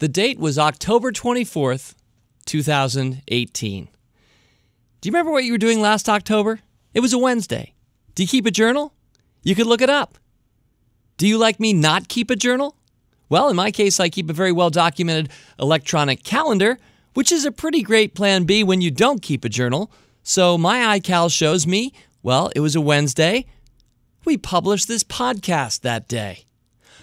The date was October 24th, 2018. Do you remember what you were doing last October? It was a Wednesday. Do you keep a journal? You could look it up. Do you like me not keep a journal? Well, in my case, I keep a very well documented electronic calendar, which is a pretty great plan B when you don't keep a journal. So my iCal shows me, well, it was a Wednesday. We published this podcast that day.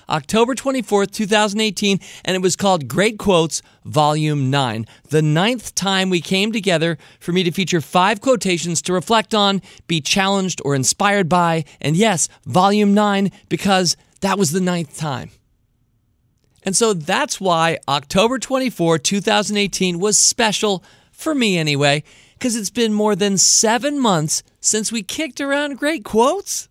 October 24th, 2018, and it was called Great Quotes, Volume 9. The ninth time we came together for me to feature five quotations to reflect on, be challenged, or inspired by, and yes, Volume 9, because that was the ninth time. And so that's why October 24, 2018 was special, for me anyway, because it's been more than seven months since we kicked around great quotes.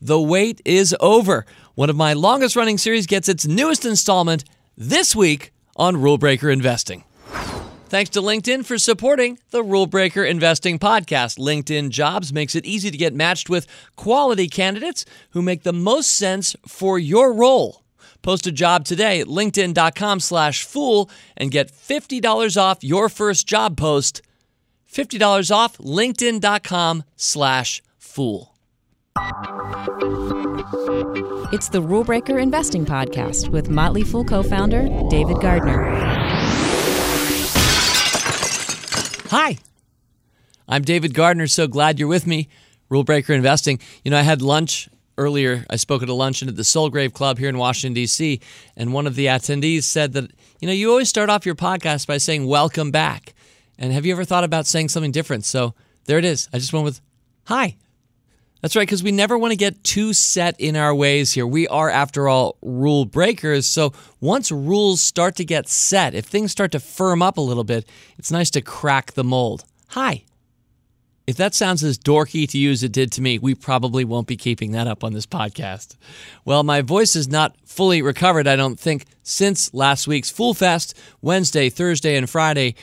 The wait is over. One of my longest running series gets its newest installment this week on Rule Breaker Investing. Thanks to LinkedIn for supporting the Rule Breaker Investing podcast. LinkedIn Jobs makes it easy to get matched with quality candidates who make the most sense for your role. Post a job today at linkedin.com slash fool and get $50 off your first job post. $50 off linkedin.com slash fool. It's the Rule Breaker Investing Podcast with Motley Fool co founder David Gardner. Hi, I'm David Gardner. So glad you're with me. Rule Breaker Investing. You know, I had lunch earlier. I spoke at a luncheon at the Sulgrave Club here in Washington, D.C., and one of the attendees said that, you know, you always start off your podcast by saying, Welcome back. And have you ever thought about saying something different? So there it is. I just went with, Hi. That's right, because we never want to get too set in our ways here. We are, after all, rule breakers. So once rules start to get set, if things start to firm up a little bit, it's nice to crack the mold. Hi. If that sounds as dorky to you as it did to me, we probably won't be keeping that up on this podcast. Well, my voice is not fully recovered, I don't think, since last week's Fool Fest, Wednesday, Thursday, and Friday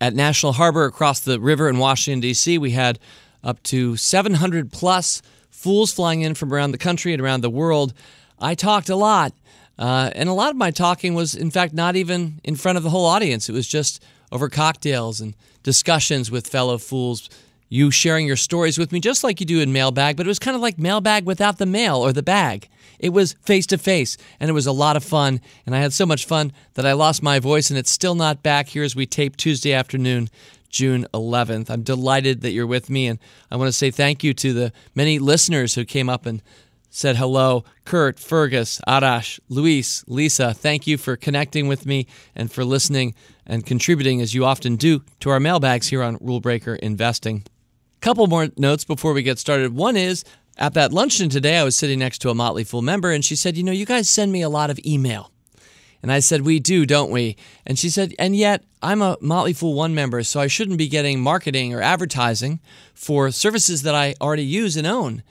at National Harbor across the river in Washington, D.C. We had up to 700 plus fools flying in from around the country and around the world. I talked a lot. Uh, and a lot of my talking was, in fact, not even in front of the whole audience. It was just over cocktails and discussions with fellow fools, you sharing your stories with me, just like you do in Mailbag, but it was kind of like Mailbag without the mail or the bag. It was face to face, and it was a lot of fun. And I had so much fun that I lost my voice, and it's still not back here as we tape Tuesday afternoon. June 11th. I'm delighted that you're with me, and I want to say thank you to the many listeners who came up and said hello. Kurt, Fergus, Arash, Luis, Lisa, thank you for connecting with me and for listening and contributing, as you often do, to our mailbags here on Rule Breaker Investing. Couple more notes before we get started. One is at that luncheon today, I was sitting next to a Motley Fool member, and she said, You know, you guys send me a lot of email. And I said, We do, don't we? And she said, And yet, I'm a Motley Fool One member, so I shouldn't be getting marketing or advertising for services that I already use and own.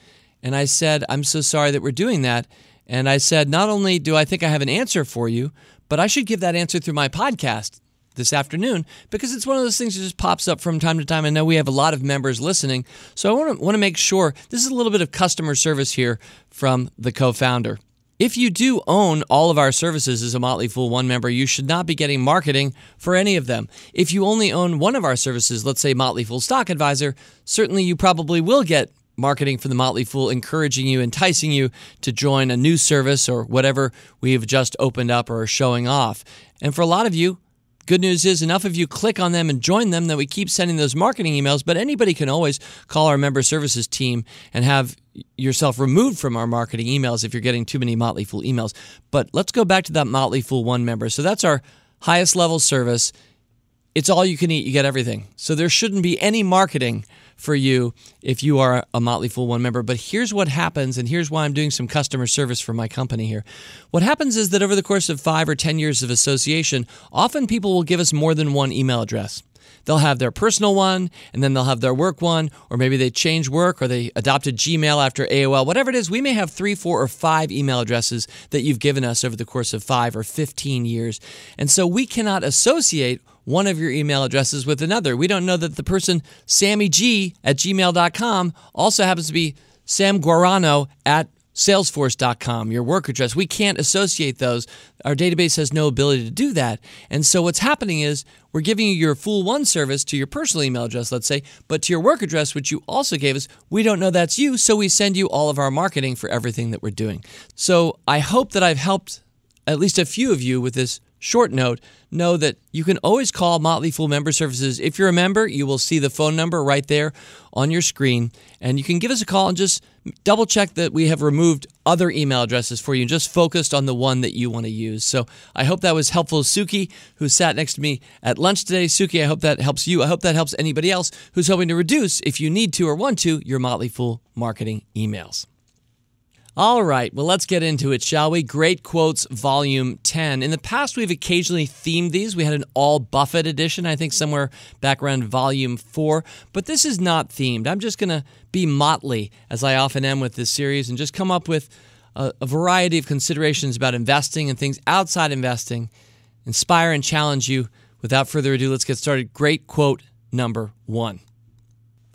And I said, I'm so sorry that we're doing that. And I said, Not only do I think I have an answer for you, but I should give that answer through my podcast this afternoon because it's one of those things that just pops up from time to time. I know we have a lot of members listening, so I want to want to make sure this is a little bit of customer service here from the co-founder. If you do own all of our services as a Motley Fool One member, you should not be getting marketing for any of them. If you only own one of our services, let's say Motley Fool Stock Advisor, certainly you probably will get marketing from the Motley Fool encouraging you, enticing you to join a new service or whatever we've just opened up or are showing off. And for a lot of you, Good news is enough of you click on them and join them that we keep sending those marketing emails, but anybody can always call our member services team and have yourself removed from our marketing emails if you're getting too many Motley Fool emails. But let's go back to that Motley Fool 1 member. So that's our highest level service. It's all you can eat, you get everything. So there shouldn't be any marketing for you if you are a Motley Fool One member. But here's what happens, and here's why I'm doing some customer service for my company here. What happens is that over the course of five or 10 years of association, often people will give us more than one email address. They'll have their personal one, and then they'll have their work one, or maybe they change work, or they adopted Gmail after AOL. Whatever it is, we may have three, four, or five email addresses that you've given us over the course of five or 15 years. And so we cannot associate one of your email addresses with another. We don't know that the person, Sammy G at gmail.com, also happens to be Sam Guarano at salesforce.com, your work address. We can't associate those. Our database has no ability to do that. And so what's happening is we're giving you your full one service to your personal email address, let's say, but to your work address, which you also gave us, we don't know that's you. So we send you all of our marketing for everything that we're doing. So I hope that I've helped at least a few of you with this short note, know that you can always call Motley Fool Member Services. If you're a member, you will see the phone number right there on your screen, and you can give us a call and just double check that we have removed other email addresses for you and just focused on the one that you want to use. So I hope that was helpful. Suki, who sat next to me at lunch today, Suki, I hope that helps you. I hope that helps anybody else who's hoping to reduce, if you need to or want to, your Motley Fool marketing emails. All right, well, let's get into it, shall we? Great Quotes Volume 10. In the past, we've occasionally themed these. We had an all Buffett edition, I think somewhere back around Volume 4, but this is not themed. I'm just going to be motley, as I often am with this series, and just come up with a, a variety of considerations about investing and things outside investing, inspire and challenge you. Without further ado, let's get started. Great quote number one.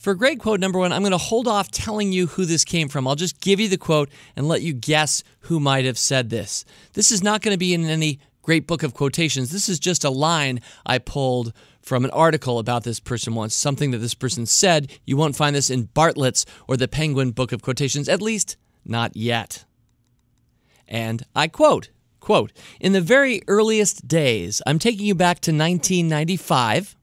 For great quote number one, I'm going to hold off telling you who this came from. I'll just give you the quote and let you guess who might have said this. This is not going to be in any great book of quotations. This is just a line I pulled from an article about this person once, something that this person said. You won't find this in Bartlett's or the Penguin Book of Quotations, at least not yet. And I quote, quote, in the very earliest days, I'm taking you back to 1995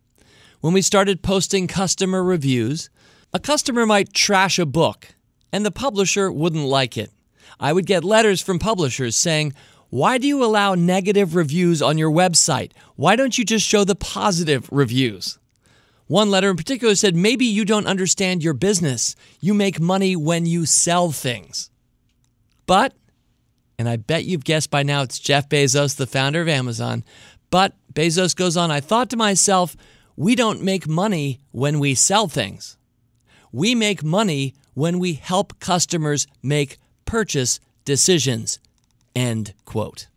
when we started posting customer reviews, a customer might trash a book and the publisher wouldn't like it. I would get letters from publishers saying, Why do you allow negative reviews on your website? Why don't you just show the positive reviews? One letter in particular said, Maybe you don't understand your business. You make money when you sell things. But, and I bet you've guessed by now it's Jeff Bezos, the founder of Amazon. But Bezos goes on, I thought to myself, we don't make money when we sell things. We make money when we help customers make purchase decisions. End quote.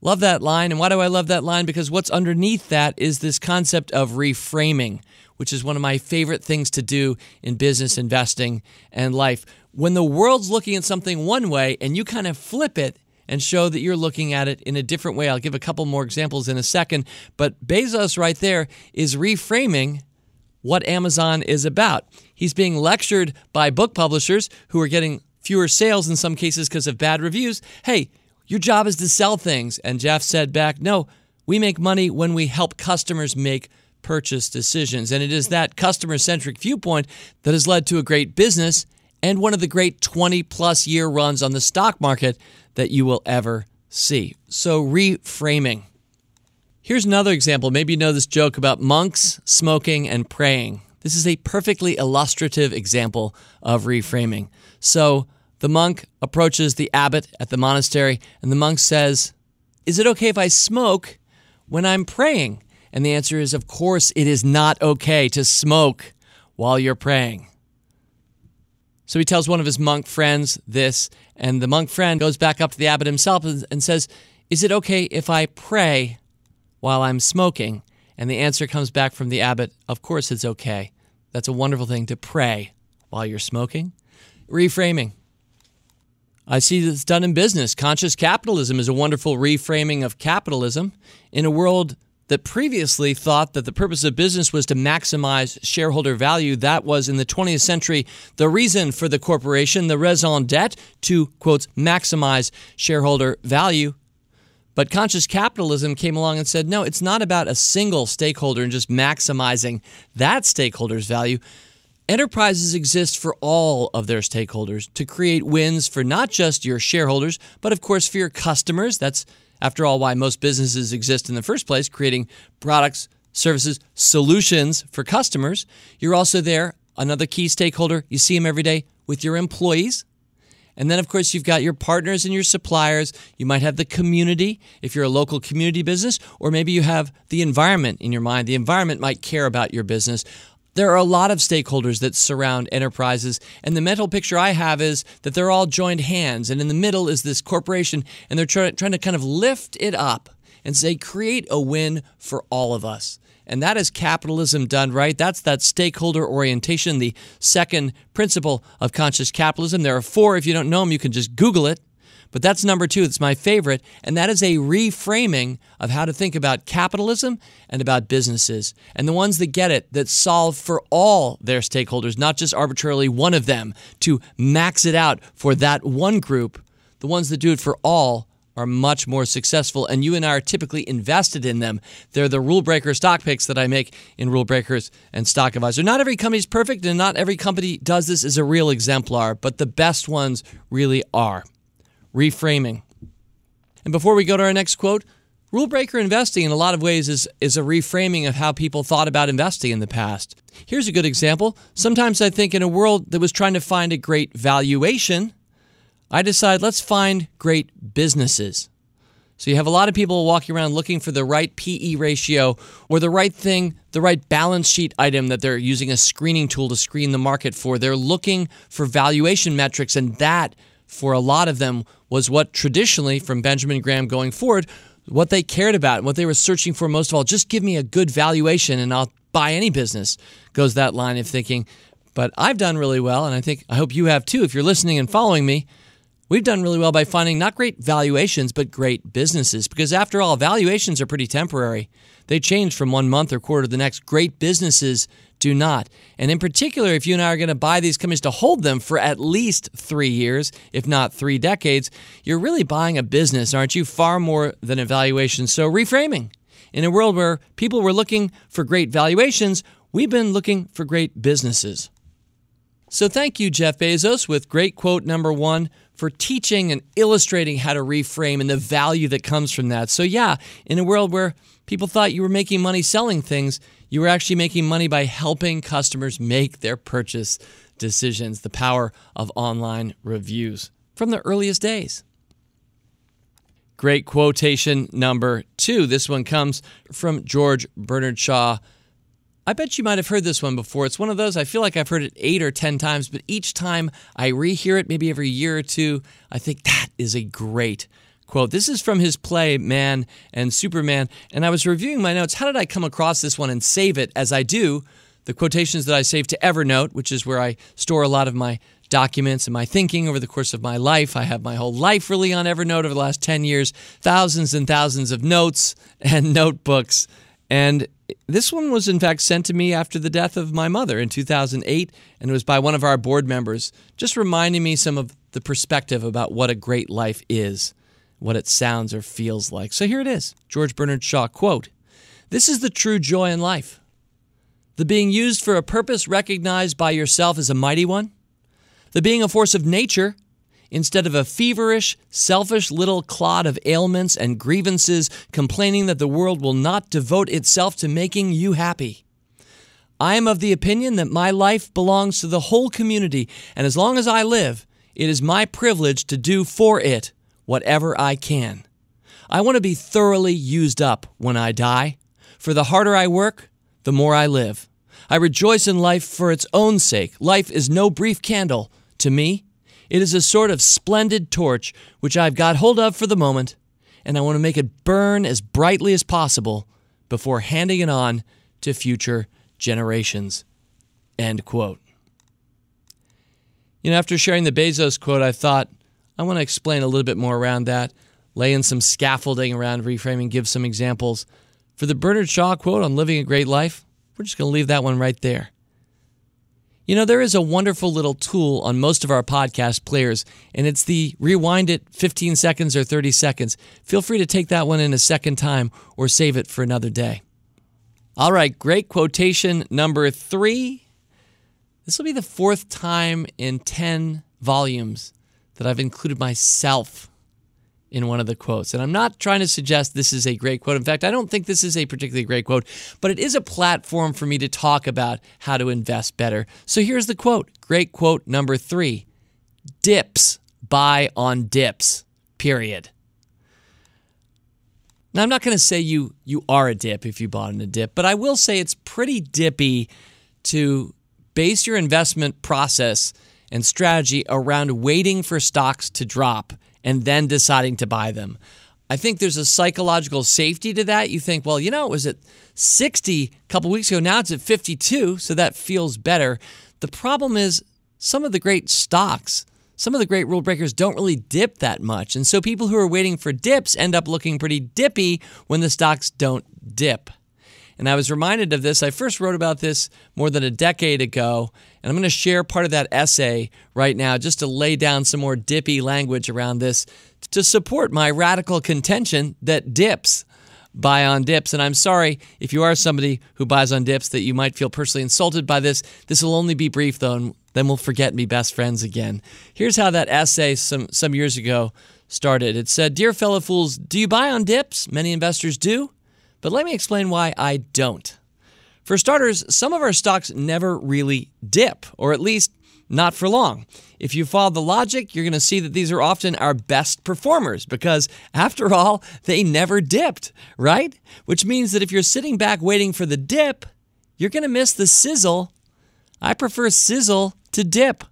Love that line. And why do I love that line? Because what's underneath that is this concept of reframing, which is one of my favorite things to do in business, investing, and life. When the world's looking at something one way and you kind of flip it and show that you're looking at it in a different way. I'll give a couple more examples in a second, but Bezos right there is reframing what Amazon is about. He's being lectured by book publishers who are getting fewer sales in some cases because of bad reviews. Hey, your job is to sell things. And Jeff said back, no, we make money when we help customers make purchase decisions. And it is that customer centric viewpoint that has led to a great business and one of the great 20 plus year runs on the stock market that you will ever see. So, reframing. Here's another example. Maybe you know this joke about monks, smoking, and praying. This is a perfectly illustrative example of reframing. So, the monk approaches the abbot at the monastery, and the monk says, Is it okay if I smoke when I'm praying? And the answer is, Of course, it is not okay to smoke while you're praying. So he tells one of his monk friends this, and the monk friend goes back up to the abbot himself and says, Is it okay if I pray while I'm smoking? And the answer comes back from the abbot, Of course it's okay. That's a wonderful thing to pray while you're smoking. Reframing. I see this done in business. Conscious capitalism is a wonderful reframing of capitalism in a world that previously thought that the purpose of business was to maximize shareholder value. That was in the 20th century the reason for the corporation, the raison d'etre, to, quote, maximize shareholder value. But conscious capitalism came along and said, no, it's not about a single stakeholder and just maximizing that stakeholder's value. Enterprises exist for all of their stakeholders to create wins for not just your shareholders, but of course for your customers. That's after all, why most businesses exist in the first place, creating products, services, solutions for customers. You're also there, another key stakeholder. You see them every day with your employees. And then, of course, you've got your partners and your suppliers. You might have the community if you're a local community business, or maybe you have the environment in your mind. The environment might care about your business. There are a lot of stakeholders that surround enterprises, and the mental picture I have is that they're all joined hands, and in the middle is this corporation, and they're try- trying to kind of lift it up and say, create a win for all of us. And that is capitalism done right. That's that stakeholder orientation, the second principle of conscious capitalism. There are four. If you don't know them, you can just Google it. But that's number two. It's my favorite. And that is a reframing of how to think about capitalism and about businesses. And the ones that get it, that solve for all their stakeholders, not just arbitrarily one of them, to max it out for that one group, the ones that do it for all are much more successful, and you and I are typically invested in them. They're the rule breaker stock picks that I make in Rule Breakers and Stock Advisor. Not every company is perfect, and not every company does this as a real exemplar, but the best ones really are. Reframing. And before we go to our next quote, Rule breaker investing in a lot of ways is, is a reframing of how people thought about investing in the past. Here's a good example. Sometimes I think in a world that was trying to find a great valuation, I decide let's find great businesses. So you have a lot of people walking around looking for the right PE ratio or the right thing, the right balance sheet item that they're using a screening tool to screen the market for. They're looking for valuation metrics, and that, for a lot of them, was what traditionally, from Benjamin Graham going forward, what they cared about, what they were searching for most of all. Just give me a good valuation and I'll buy any business, goes that line of thinking. But I've done really well, and I think I hope you have too if you're listening and following me. We've done really well by finding not great valuations, but great businesses. Because after all, valuations are pretty temporary. They change from one month or quarter to the next. Great businesses do not. And in particular, if you and I are going to buy these companies to hold them for at least three years, if not three decades, you're really buying a business, aren't you? Far more than a valuation. So, reframing. In a world where people were looking for great valuations, we've been looking for great businesses. So, thank you, Jeff Bezos, with great quote number one for teaching and illustrating how to reframe and the value that comes from that. So, yeah, in a world where people thought you were making money selling things, you were actually making money by helping customers make their purchase decisions. The power of online reviews from the earliest days. Great quotation number two. This one comes from George Bernard Shaw I bet you might have heard this one before. It's one of those, I feel like I've heard it eight or 10 times, but each time I rehear it, maybe every year or two, I think that is a great quote. This is from his play, Man and Superman. And I was reviewing my notes. How did I come across this one and save it as I do? The quotations that I save to Evernote, which is where I store a lot of my documents and my thinking over the course of my life. I have my whole life really on Evernote over the last 10 years, thousands and thousands of notes and notebooks. And this one was, in fact, sent to me after the death of my mother in 2008, and it was by one of our board members, just reminding me some of the perspective about what a great life is, what it sounds or feels like. So here it is George Bernard Shaw quote This is the true joy in life. The being used for a purpose recognized by yourself as a mighty one, the being a force of nature instead of a feverish, selfish little clod of ailments and grievances complaining that the world will not devote itself to making you happy. I am of the opinion that my life belongs to the whole community, and as long as I live, it is my privilege to do for it whatever I can. I want to be thoroughly used up when I die, for the harder I work, the more I live. I rejoice in life for its own sake. Life is no brief candle. To me, it is a sort of splendid torch which I've got hold of for the moment, and I want to make it burn as brightly as possible before handing it on to future generations. End quote. You know, after sharing the Bezos quote, I thought I want to explain a little bit more around that, lay in some scaffolding around reframing, give some examples. For the Bernard Shaw quote on living a great life, we're just going to leave that one right there. You know, there is a wonderful little tool on most of our podcast players, and it's the rewind it 15 seconds or 30 seconds. Feel free to take that one in a second time or save it for another day. All right, great quotation number three. This will be the fourth time in 10 volumes that I've included myself in one of the quotes. And I'm not trying to suggest this is a great quote. In fact, I don't think this is a particularly great quote, but it is a platform for me to talk about how to invest better. So here's the quote great quote number three Dips buy on dips, period. Now, I'm not going to say you, you are a dip if you bought in a dip, but I will say it's pretty dippy to base your investment process and strategy around waiting for stocks to drop and then deciding to buy them. I think there's a psychological safety to that. You think, well, you know, it was at 60 a couple weeks ago. Now it's at 52, so that feels better. The problem is some of the great stocks, some of the great rule breakers don't really dip that much. And so people who are waiting for dips end up looking pretty dippy when the stocks don't dip. And I was reminded of this. I first wrote about this more than a decade ago, and I'm going to share part of that essay right now just to lay down some more dippy language around this to support my radical contention that dips buy on dips. And I'm sorry if you are somebody who buys on dips that you might feel personally insulted by this. This will only be brief, though, and then we'll forget be best friends again. Here's how that essay some, some years ago started it said, Dear fellow fools, do you buy on dips? Many investors do. But let me explain why I don't. For starters, some of our stocks never really dip, or at least not for long. If you follow the logic, you're going to see that these are often our best performers because, after all, they never dipped, right? Which means that if you're sitting back waiting for the dip, you're going to miss the sizzle. I prefer sizzle to dip.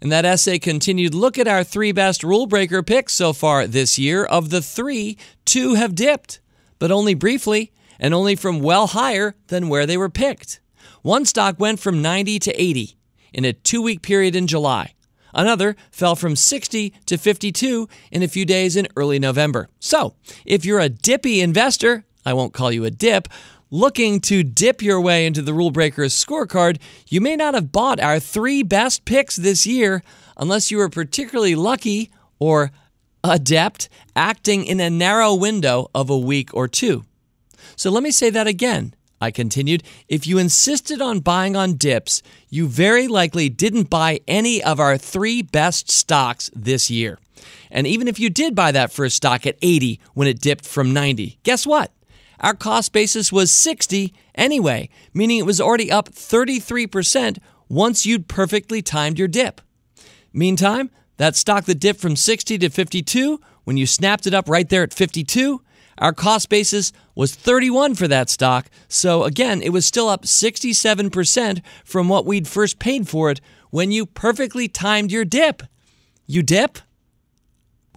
And that essay continued look at our three best rule breaker picks so far this year. Of the three, two have dipped but only briefly and only from well higher than where they were picked. One stock went from 90 to 80 in a two week period in July. Another fell from 60 to 52 in a few days in early November. So, if you're a dippy investor, I won't call you a dip, looking to dip your way into the Rule Breakers scorecard, you may not have bought our three best picks this year unless you were particularly lucky or adept acting in a narrow window of a week or two. So let me say that again. I continued, if you insisted on buying on dips, you very likely didn't buy any of our three best stocks this year. And even if you did buy that first stock at 80 when it dipped from 90, guess what? Our cost basis was 60 anyway, meaning it was already up 33% once you'd perfectly timed your dip. Meantime, that stock that dipped from 60 to 52, when you snapped it up right there at 52, our cost basis was 31 for that stock. So again, it was still up 67% from what we'd first paid for it when you perfectly timed your dip. You dip?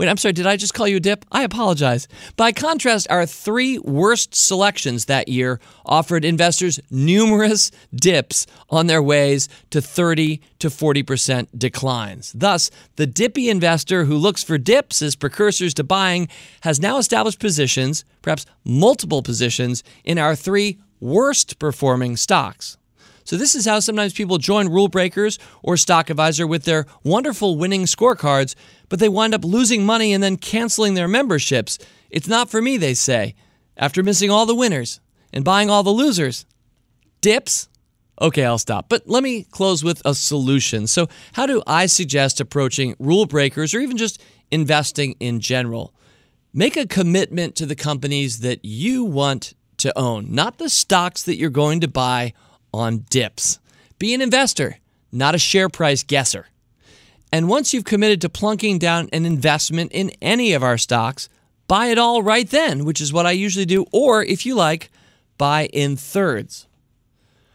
Wait, I'm sorry, did I just call you a dip? I apologize. By contrast, our three worst selections that year offered investors numerous dips on their ways to 30 to 40% declines. Thus, the dippy investor who looks for dips as precursors to buying has now established positions, perhaps multiple positions, in our three worst performing stocks. So, this is how sometimes people join Rule Breakers or Stock Advisor with their wonderful winning scorecards, but they wind up losing money and then canceling their memberships. It's not for me, they say, after missing all the winners and buying all the losers. Dips? Okay, I'll stop. But let me close with a solution. So, how do I suggest approaching rule breakers or even just investing in general? Make a commitment to the companies that you want to own, not the stocks that you're going to buy on dips. Be an investor, not a share price guesser. And once you've committed to plunking down an investment in any of our stocks, buy it all right then, which is what I usually do, or if you like, buy in thirds.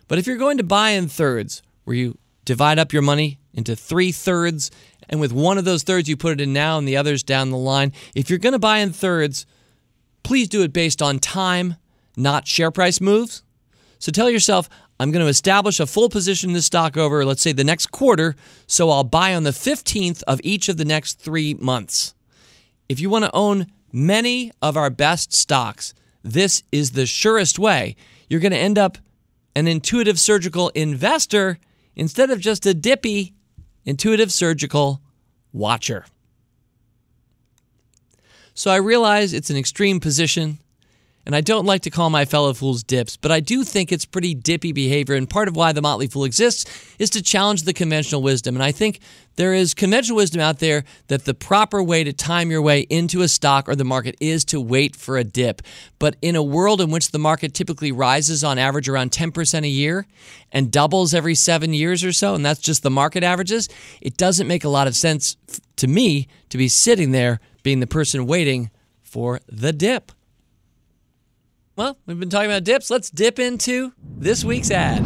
But if you're going to buy in thirds, where you divide up your money into three thirds, and with one of those thirds you put it in now and the others down the line, if you're going to buy in thirds, please do it based on time, not share price moves. So tell yourself, I'm going to establish a full position in the stock over, let's say, the next quarter, so I'll buy on the 15th of each of the next three months. If you want to own many of our best stocks, this is the surest way. You're going to end up an intuitive surgical investor instead of just a dippy intuitive surgical watcher. So I realize it's an extreme position. And I don't like to call my fellow fools dips, but I do think it's pretty dippy behavior. And part of why the Motley Fool exists is to challenge the conventional wisdom. And I think there is conventional wisdom out there that the proper way to time your way into a stock or the market is to wait for a dip. But in a world in which the market typically rises on average around 10% a year and doubles every seven years or so, and that's just the market averages, it doesn't make a lot of sense to me to be sitting there being the person waiting for the dip. Well, we've been talking about dips. Let's dip into this week's ad.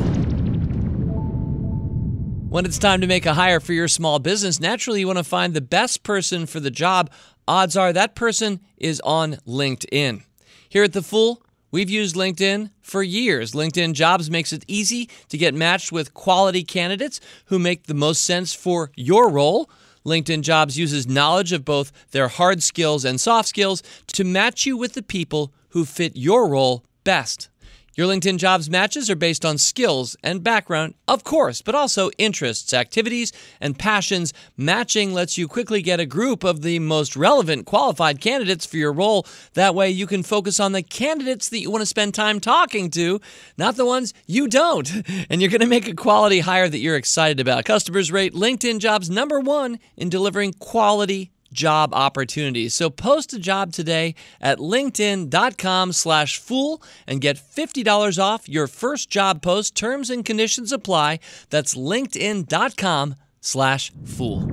When it's time to make a hire for your small business, naturally you want to find the best person for the job odds are that person is on LinkedIn. Here at The Fool, we've used LinkedIn for years. LinkedIn Jobs makes it easy to get matched with quality candidates who make the most sense for your role. LinkedIn Jobs uses knowledge of both their hard skills and soft skills to match you with the people who fit your role best. Your LinkedIn jobs matches are based on skills and background, of course, but also interests, activities, and passions. Matching lets you quickly get a group of the most relevant qualified candidates for your role. That way, you can focus on the candidates that you want to spend time talking to, not the ones you don't. And you're going to make a quality hire that you're excited about. Customers rate LinkedIn jobs number one in delivering quality job opportunities. So post a job today at linkedin.com slash fool and get $50 off your first job post. Terms and conditions apply. That's linkedin.com slash fool.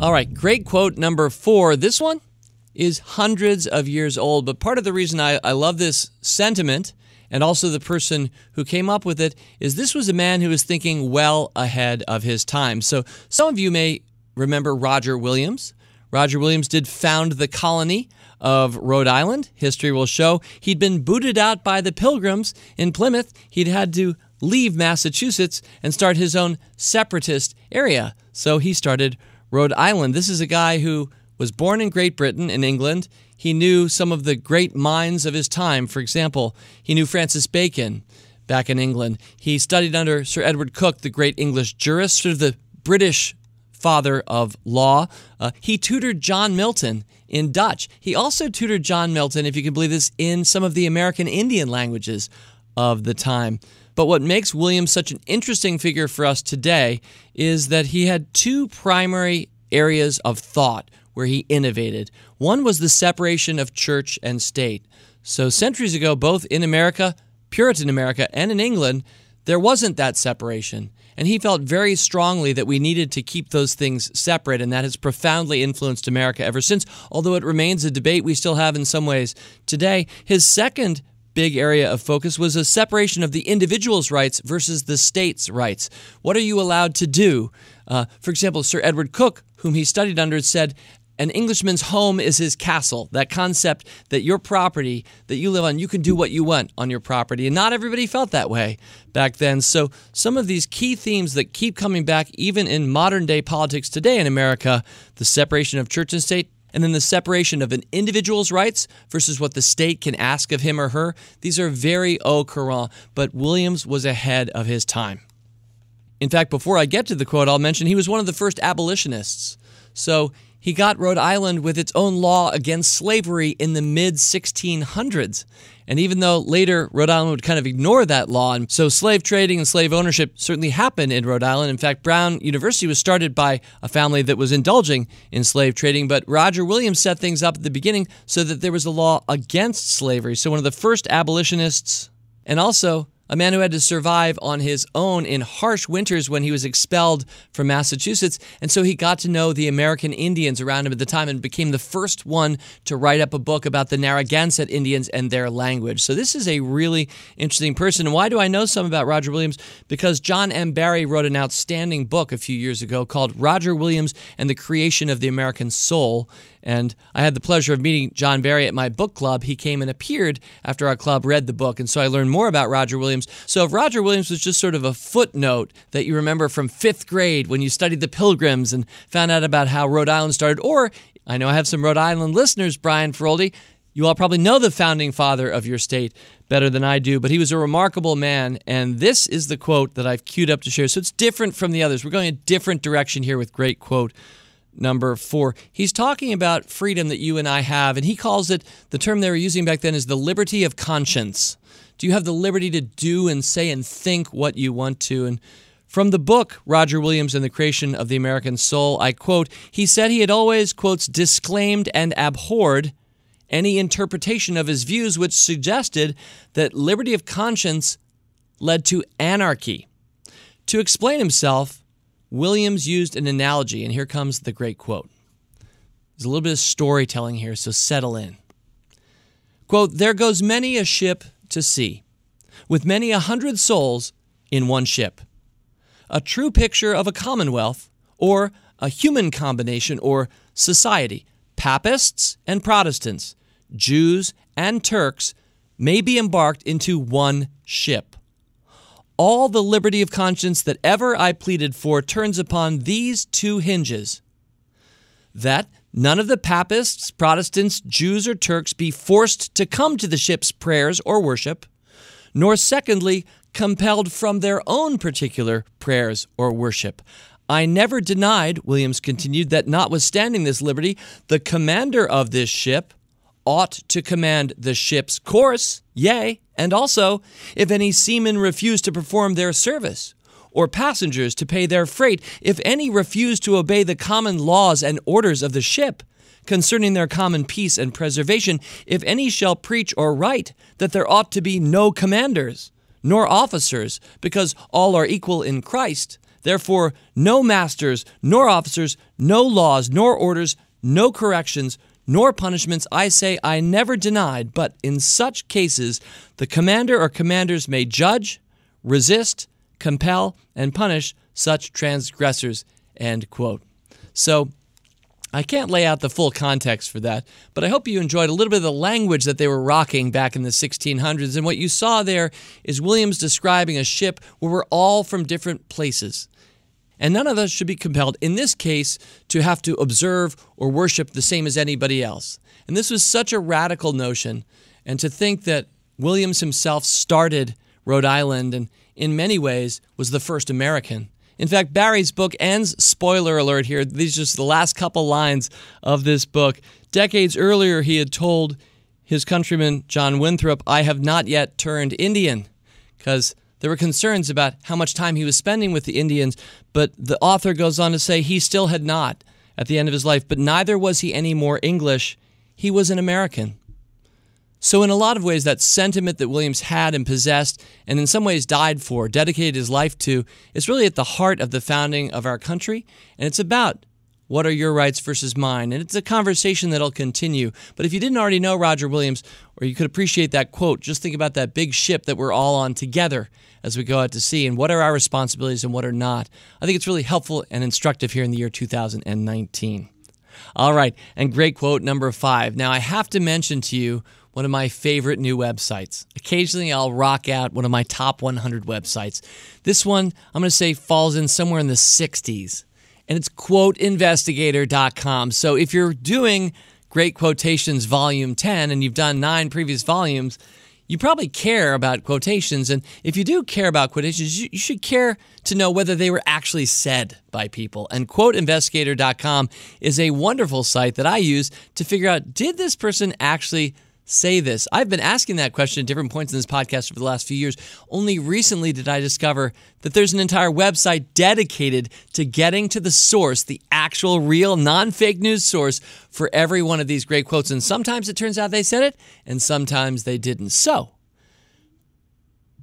All right, great quote number four. This one is hundreds of years old, but part of the reason I, I love this sentiment and also the person who came up with it is this was a man who was thinking well ahead of his time. So some of you may remember Roger Williams. Roger Williams did found the colony of Rhode Island. History will show he'd been booted out by the Pilgrims in Plymouth. He'd had to leave Massachusetts and start his own separatist area. So he started Rhode Island. This is a guy who was born in Great Britain, in England. He knew some of the great minds of his time. For example, he knew Francis Bacon back in England. He studied under Sir Edward Coke, the great English jurist, sort of the British father of law. Uh, he tutored John Milton in Dutch. He also tutored John Milton, if you can believe this, in some of the American Indian languages of the time. But what makes William such an interesting figure for us today is that he had two primary areas of thought where he innovated. One was the separation of church and state. So, centuries ago, both in America, Puritan America, and in England, there wasn't that separation. And he felt very strongly that we needed to keep those things separate, and that has profoundly influenced America ever since, although it remains a debate we still have in some ways today. His second big area of focus was a separation of the individual's rights versus the state's rights. What are you allowed to do? Uh, for example, Sir Edward Coke, whom he studied under, said an Englishman's home is his castle. That concept that your property that you live on, you can do what you want on your property. And not everybody felt that way back then. So, some of these key themes that keep coming back, even in modern day politics today in America the separation of church and state, and then the separation of an individual's rights versus what the state can ask of him or her. These are very au courant, but Williams was ahead of his time. In fact, before I get to the quote, I'll mention he was one of the first abolitionists. So he got Rhode Island with its own law against slavery in the mid 1600s. And even though later Rhode Island would kind of ignore that law, and so slave trading and slave ownership certainly happened in Rhode Island. In fact, Brown University was started by a family that was indulging in slave trading, but Roger Williams set things up at the beginning so that there was a law against slavery. So one of the first abolitionists, and also a man who had to survive on his own in harsh winters when he was expelled from Massachusetts. And so he got to know the American Indians around him at the time and became the first one to write up a book about the Narragansett Indians and their language. So this is a really interesting person. And why do I know some about Roger Williams? Because John M. Barry wrote an outstanding book a few years ago called Roger Williams and the Creation of the American Soul. And I had the pleasure of meeting John Barry at my book club. He came and appeared after our club read the book. And so I learned more about Roger Williams. So if Roger Williams was just sort of a footnote that you remember from fifth grade when you studied the Pilgrims and found out about how Rhode Island started, or I know I have some Rhode Island listeners, Brian Feroldi. You all probably know the founding father of your state better than I do, but he was a remarkable man. And this is the quote that I've queued up to share. So it's different from the others. We're going a different direction here with great quote number four. He's talking about freedom that you and I have, and he calls it the term they were using back then is the liberty of conscience. Do you have the liberty to do and say and think what you want to? And from the book, Roger Williams and the Creation of the American Soul, I quote, he said he had always, quotes, disclaimed and abhorred any interpretation of his views which suggested that liberty of conscience led to anarchy. To explain himself, Williams used an analogy, and here comes the great quote. There's a little bit of storytelling here, so settle in. Quote, There goes many a ship to sea, with many a hundred souls in one ship. A true picture of a commonwealth, or a human combination or society. Papists and Protestants, Jews and Turks may be embarked into one ship. All the liberty of conscience that ever I pleaded for turns upon these two hinges that none of the papists, Protestants, Jews, or Turks be forced to come to the ship's prayers or worship, nor secondly, compelled from their own particular prayers or worship. I never denied, Williams continued, that notwithstanding this liberty, the commander of this ship ought to command the ship's course, yea, and also, if any seamen refuse to perform their service, or passengers to pay their freight, if any refuse to obey the common laws and orders of the ship, concerning their common peace and preservation, if any shall preach or write that there ought to be no commanders, nor officers, because all are equal in Christ, therefore no masters, nor officers, no laws, nor orders, no corrections, nor punishments I say I never denied, but in such cases the commander or commanders may judge, resist, compel, and punish such transgressors. End quote. So I can't lay out the full context for that, but I hope you enjoyed a little bit of the language that they were rocking back in the 1600s. And what you saw there is Williams describing a ship where we're all from different places and none of us should be compelled, in this case, to have to observe or worship the same as anybody else. And this was such a radical notion. And to think that Williams himself started Rhode Island and, in many ways, was the first American. In fact, Barry's book ends, spoiler alert here, these are just the last couple lines of this book. Decades earlier, he had told his countryman, John Winthrop, I have not yet turned Indian, because there were concerns about how much time he was spending with the Indians, but the author goes on to say he still had not at the end of his life, but neither was he any more English. He was an American. So, in a lot of ways, that sentiment that Williams had and possessed, and in some ways died for, dedicated his life to, is really at the heart of the founding of our country. And it's about what are your rights versus mine? And it's a conversation that'll continue. But if you didn't already know Roger Williams, or you could appreciate that quote, just think about that big ship that we're all on together as we go out to sea and what are our responsibilities and what are not. I think it's really helpful and instructive here in the year 2019. All right, and great quote number five. Now, I have to mention to you one of my favorite new websites. Occasionally, I'll rock out one of my top 100 websites. This one, I'm going to say, falls in somewhere in the 60s and it's quoteinvestigator.com. So if you're doing Great Quotations Volume 10 and you've done nine previous volumes, you probably care about quotations. And if you do care about quotations, you, should care to know whether they were actually said by people. And quoteinvestigator.com is a wonderful site that I use to figure out did this person actually say this? I've been asking that question at different points in this podcast over the last few years. Only recently did I discover that there's an entire website dedicated to getting to the source, the actual, real, non fake news source for every one of these great quotes. And sometimes it turns out they said it, and sometimes they didn't. So,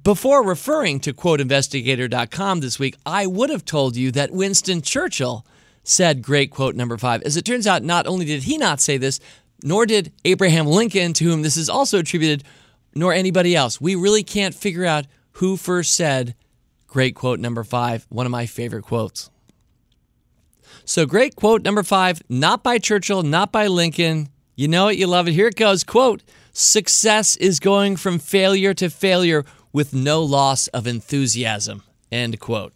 before referring to quoteinvestigator.com this week, I would have told you that Winston Churchill said great quote number five. As it turns out, not only did he not say this, nor did Abraham Lincoln, to whom this is also attributed, nor anybody else. We really can't figure out who first said great quote number five, one of my favorite quotes. So, great quote number five, not by Churchill, not by Lincoln. You know it, you love it. Here it goes. Quote Success is going from failure to failure with no loss of enthusiasm. End quote.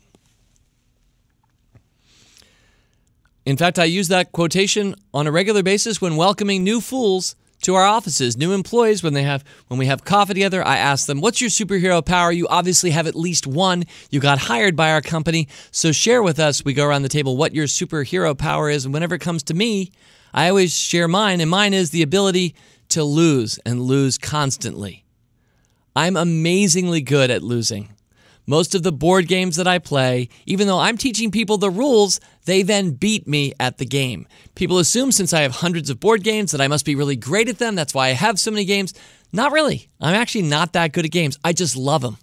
In fact, I use that quotation on a regular basis when welcoming new fools to our offices, new employees when they have when we have coffee together, I ask them, "What's your superhero power?" You obviously have at least one. You got hired by our company, so share with us. We go around the table what your superhero power is, and whenever it comes to me, I always share mine, and mine is the ability to lose and lose constantly. I'm amazingly good at losing. Most of the board games that I play, even though I'm teaching people the rules, they then beat me at the game. People assume since I have hundreds of board games that I must be really great at them. That's why I have so many games. Not really. I'm actually not that good at games. I just love them.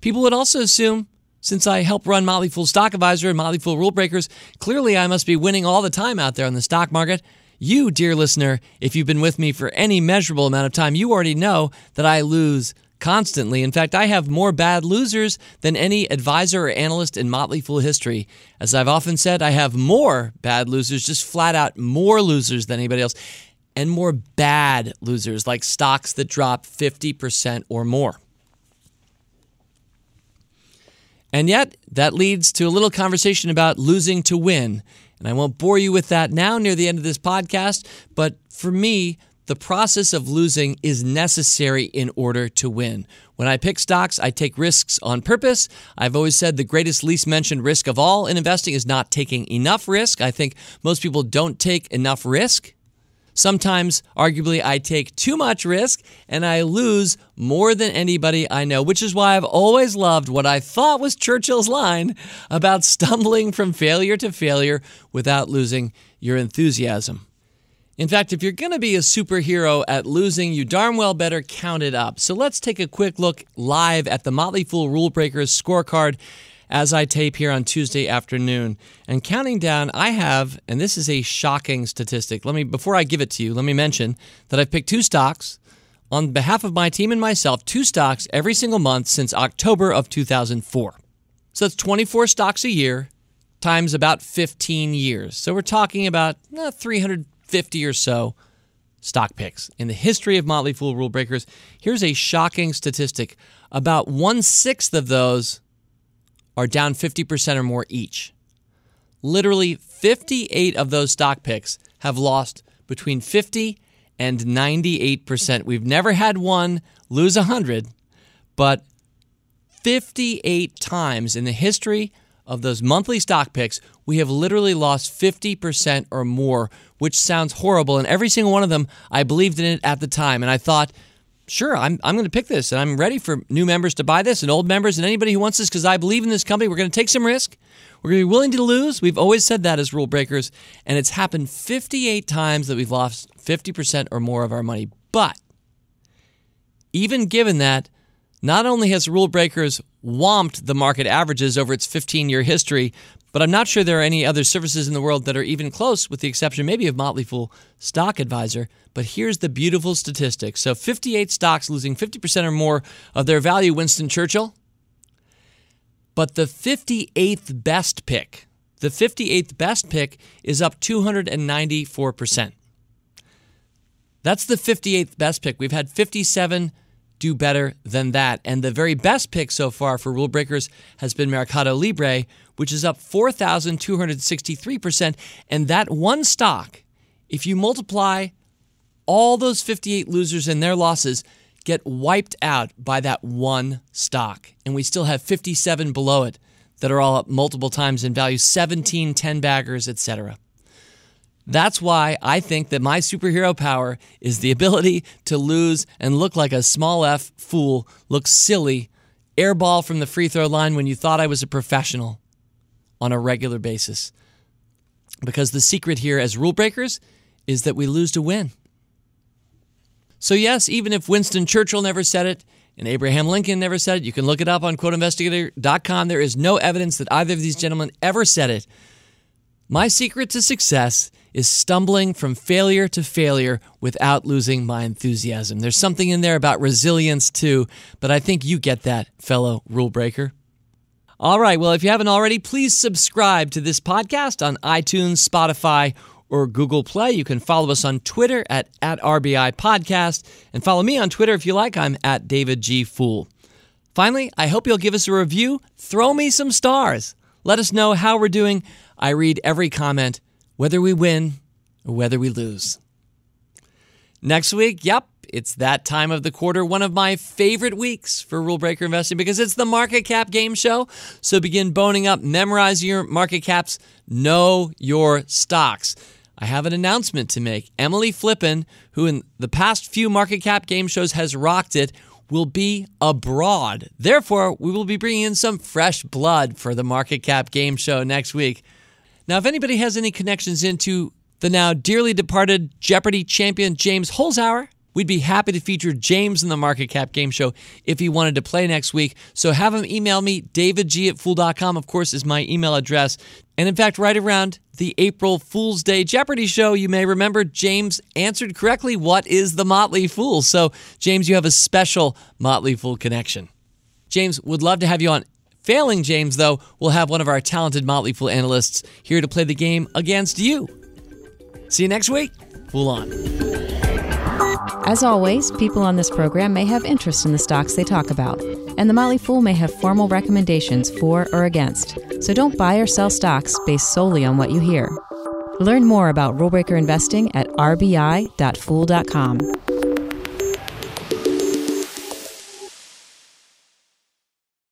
People would also assume since I help run Motley Fool Stock Advisor and Motley Fool Rule Breakers, clearly I must be winning all the time out there on the stock market. You, dear listener, if you've been with me for any measurable amount of time, you already know that I lose constantly. In fact, I have more bad losers than any advisor or analyst in Motley Fool history. As I've often said, I have more bad losers, just flat out more losers than anybody else, and more bad losers, like stocks that drop 50% or more. And yet, that leads to a little conversation about losing to win. And I won't bore you with that now near the end of this podcast, but for me, the process of losing is necessary in order to win. When I pick stocks, I take risks on purpose. I've always said the greatest, least mentioned risk of all in investing is not taking enough risk. I think most people don't take enough risk. Sometimes, arguably, I take too much risk and I lose more than anybody I know, which is why I've always loved what I thought was Churchill's line about stumbling from failure to failure without losing your enthusiasm. In fact, if you're going to be a superhero at losing, you darn well better count it up. So let's take a quick look live at the Motley Fool Rule Breakers scorecard as I tape here on Tuesday afternoon. And counting down, I have, and this is a shocking statistic. Let me, before I give it to you, let me mention that I've picked two stocks on behalf of my team and myself, two stocks every single month since October of 2004. So that's 24 stocks a year times about 15 years. So we're talking about eh, 300 50 or so stock picks. In the history of Motley Fool Rule Breakers, here's a shocking statistic about one sixth of those are down 50% or more each. Literally, 58 of those stock picks have lost between 50 and 98%. We've never had one lose 100, but 58 times in the history of those monthly stock picks, we have literally lost 50% or more, which sounds horrible. And every single one of them, I believed in it at the time. And I thought, sure, I'm, I'm going to pick this. And I'm ready for new members to buy this and old members and anybody who wants this because I believe in this company. We're going to take some risk. We're going to be willing to lose. We've always said that as rule breakers. And it's happened 58 times that we've lost 50% or more of our money. But even given that, not only has Rule Breakers whomped the market averages over its 15 year history, but I'm not sure there are any other services in the world that are even close, with the exception maybe of Motley Fool Stock Advisor. But here's the beautiful statistic. So 58 stocks losing 50% or more of their value, Winston Churchill. But the 58th best pick, the 58th best pick is up 294%. That's the 58th best pick. We've had 57 do better than that. And the very best pick so far for rule breakers has been Mercado Libre, which is up 4,263%. And that one stock, if you multiply all those 58 losers and their losses, get wiped out by that one stock. And we still have 57 below it that are all up multiple times in value 17 10 baggers, etc. That's why I think that my superhero power is the ability to lose and look like a small f fool, look silly, airball from the free throw line when you thought I was a professional on a regular basis. Because the secret here as rule breakers is that we lose to win. So, yes, even if Winston Churchill never said it and Abraham Lincoln never said it, you can look it up on quoteinvestigator.com. There is no evidence that either of these gentlemen ever said it. My secret to success is stumbling from failure to failure without losing my enthusiasm. There's something in there about resilience too, but I think you get that, fellow rule breaker. All right, well, if you haven't already, please subscribe to this podcast on iTunes, Spotify, or Google Play. You can follow us on Twitter at, at RBI Podcast, and follow me on Twitter if you like. I'm at David G. Fool. Finally, I hope you'll give us a review. Throw me some stars. Let us know how we're doing. I read every comment whether we win or whether we lose. Next week, yep, it's that time of the quarter, one of my favorite weeks for Rule Breaker Investing because it's the market cap game show. So begin boning up, memorize your market caps, know your stocks. I have an announcement to make. Emily Flippen, who in the past few market cap game shows has rocked it, will be abroad. Therefore, we will be bringing in some fresh blood for the market cap game show next week. Now, if anybody has any connections into the now dearly departed Jeopardy champion James Holzhauer, We'd be happy to feature James in the Market Cap Game Show if he wanted to play next week. So have him email me. DavidG at Fool.com, of course, is my email address. And in fact, right around the April Fool's Day Jeopardy show, you may remember James answered correctly what is the Motley Fool. So, James, you have a special Motley Fool connection. James, would love to have you on. Failing James, though, we'll have one of our talented Motley Fool analysts here to play the game against you. See you next week. Fool on. As always, people on this program may have interest in the stocks they talk about, and the Motley Fool may have formal recommendations for or against. So don't buy or sell stocks based solely on what you hear. Learn more about rulebreaker investing at rbi.fool.com.